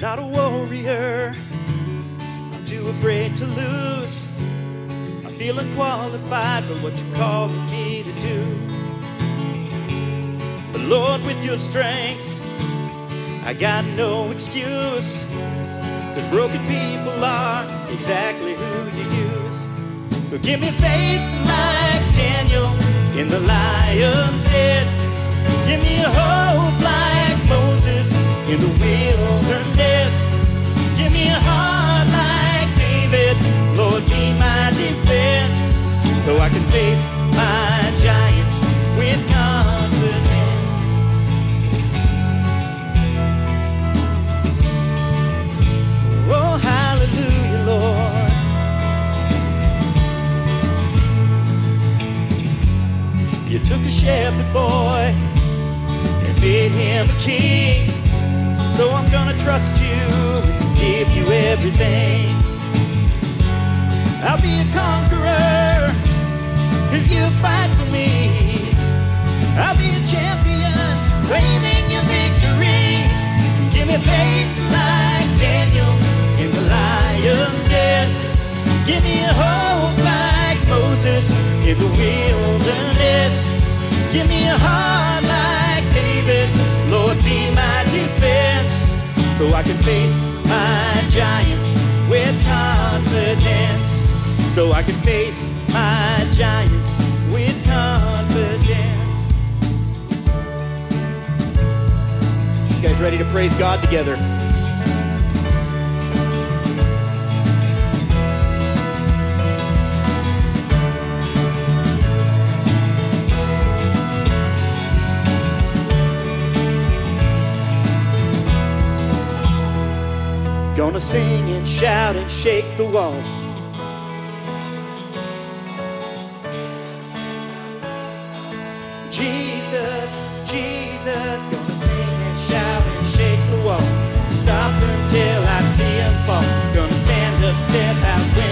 not a warrior. I'm too afraid to lose. I feel unqualified for what you're calling me to do. But Lord, with your strength, I got no excuse. Cause broken people are exactly who you use. So give me faith like Daniel in the lion's den. Give me a hope like Moses in the wilderness. You took a shepherd boy and made him a king. So I'm gonna trust you and give you everything. I'll be a conqueror, cause you fight for me. I'll be a champion, claiming your victory. Give me faith like Daniel in the lion's den. Give me a hope like Moses in the wilderness. So I can face my giants with confidence. So I can face my giants with confidence. You guys ready to praise God together? Gonna sing and shout and shake the walls. Jesus, Jesus, gonna sing and shout and shake the walls. Stop until I see him fall. Gonna stand up, step out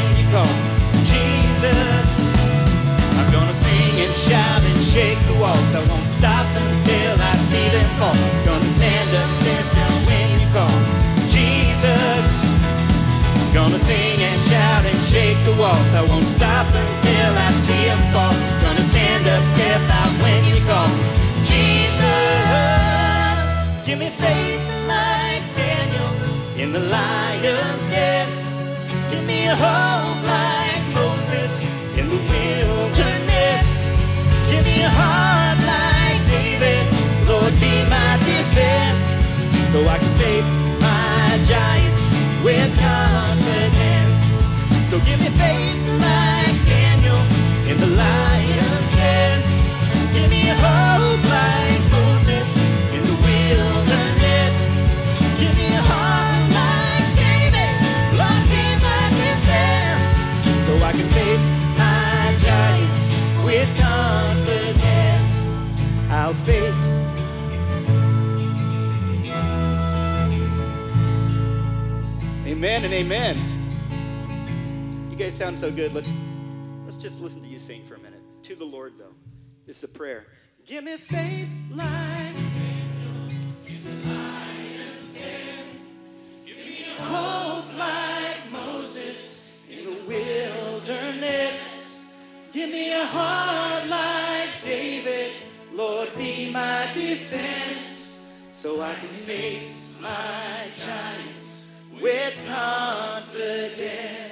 the walls. I won't stop until I see him fall. Gonna stand up, step out when you call. Jesus, give me faith like Daniel in the lion's den. Give me a hope like Moses in the wilderness. Give me a heart like David, Lord, be my defense. So I can face So give me faith like Daniel in the lion's den. Give me hope like Moses in the wilderness. Give me a heart like David, Lord, be my defense. So I can face my giants with confidence. I'll face Amen and amen. You guys sound so good. Let's let's just listen to you sing for a minute. To the Lord, though, this is a prayer. Give me faith like hope like Moses in the wilderness. Give me a heart like David. Lord, be my defense so I can face my giants with confidence.